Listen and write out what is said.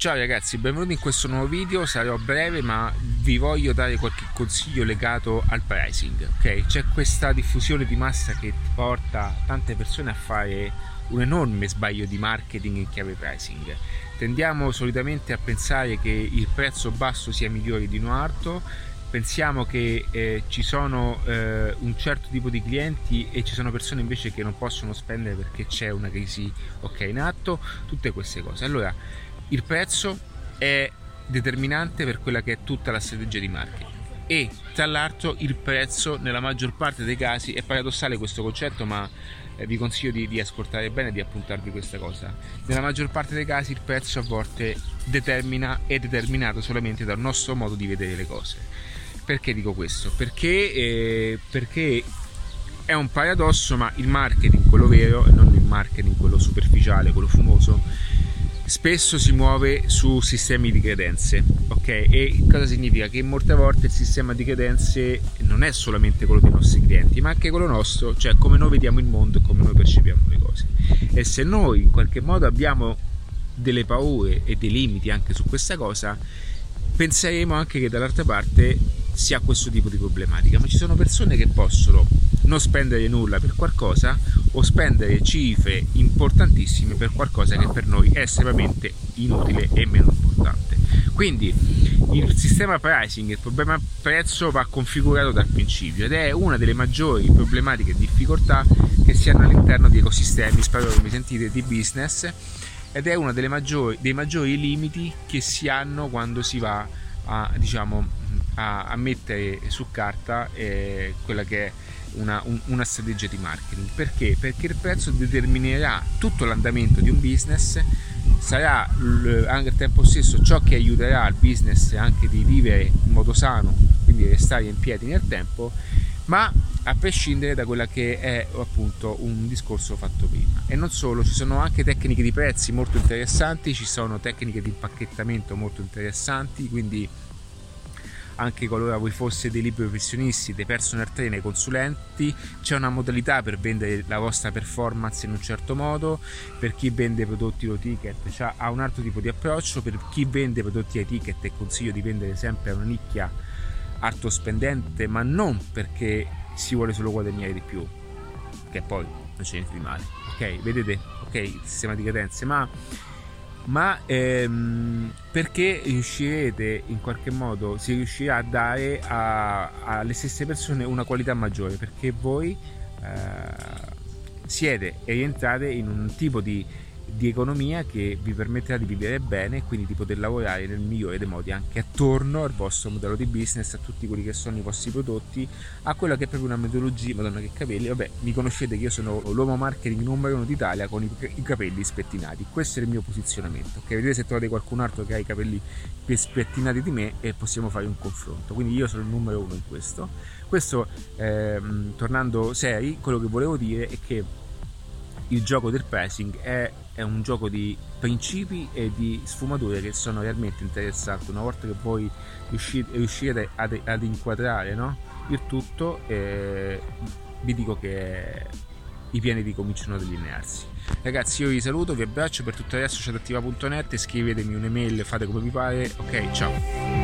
Ciao ragazzi, benvenuti in questo nuovo video, sarò breve ma vi voglio dare qualche consiglio legato al pricing, ok? C'è questa diffusione di massa che porta tante persone a fare un enorme sbaglio di marketing in chiave pricing. Tendiamo solitamente a pensare che il prezzo basso sia migliore di uno alto, pensiamo che eh, ci sono eh, un certo tipo di clienti e ci sono persone invece che non possono spendere perché c'è una crisi ok in atto, tutte queste cose. Allora, il prezzo è determinante per quella che è tutta la strategia di marketing. E tra l'altro il prezzo nella maggior parte dei casi è paradossale questo concetto ma eh, vi consiglio di, di ascoltare bene e di appuntarvi questa cosa. Nella maggior parte dei casi il prezzo a volte determina è determinato solamente dal nostro modo di vedere le cose. Perché dico questo? perché, eh, perché è un paradosso ma il marketing quello vero e non il marketing quello superficiale quello fumoso spesso si muove su sistemi di credenze, ok? E cosa significa? Che molte volte il sistema di credenze non è solamente quello dei nostri clienti, ma anche quello nostro, cioè come noi vediamo il mondo e come noi percepiamo le cose. E se noi in qualche modo abbiamo delle paure e dei limiti anche su questa cosa, penseremo anche che dall'altra parte si ha questo tipo di problematica, ma ci sono persone che possono non spendere nulla per qualcosa o spendere cifre importantissime per qualcosa che per noi è estremamente inutile e meno importante. Quindi il sistema pricing, il problema prezzo va configurato dal principio ed è una delle maggiori problematiche e difficoltà che si hanno all'interno di ecosistemi, spero che mi sentite, di business ed è uno dei maggiori limiti che si hanno quando si va a, diciamo, a, a mettere su carta eh, quella che è una, un, una, strategia di marketing. Perché? Perché il prezzo determinerà tutto l'andamento di un business, sarà anche al tempo stesso ciò che aiuterà il business anche di vivere in modo sano, quindi restare in piedi nel tempo, ma a prescindere da quella che è appunto un discorso fatto prima. E non solo, ci sono anche tecniche di prezzi molto interessanti, ci sono tecniche di impacchettamento molto interessanti, quindi anche qualora voi foste dei libri professionisti, dei personal trainer, consulenti, c'è una modalità per vendere la vostra performance in un certo modo, per chi vende prodotti low ticket cioè ha un altro tipo di approccio, per chi vende prodotti high ticket e consiglio di vendere sempre a una nicchia alto spendente, ma non perché si vuole solo guadagnare di più, che poi non c'è niente di male, ok? Vedete, ok, il sistema di cadenze, ma ma ehm, perché riuscirete in qualche modo, si riuscirà a dare a, alle stesse persone una qualità maggiore? Perché voi eh, siete e rientrate in un tipo di di economia che vi permetterà di vivere bene e quindi di poter lavorare nel migliore dei modi anche attorno al vostro modello di business, a tutti quelli che sono i vostri prodotti, a quella che è proprio una metodologia, madonna che capelli, vabbè, mi conoscete che io sono l'uomo marketing numero uno d'Italia con i, capelli spettinati, questo è il mio posizionamento, ok? Vedete se trovate qualcun altro che ha i capelli più spettinati di me e possiamo fare un confronto, quindi io sono il numero uno in questo. Questo, ehm, tornando seri, quello che volevo dire è che il gioco del pricing è, è, un gioco di principi e di sfumature che sono realmente interessanti. Una volta che voi riuscite, riuscirete ad, ad inquadrare no? il tutto, eh, vi dico che i piani cominciano a delinearsi. Ragazzi, io vi saluto, vi abbraccio per tutto il resto c'è attiva.net, scrivetemi un'email, fate come vi pare. Ok, ciao.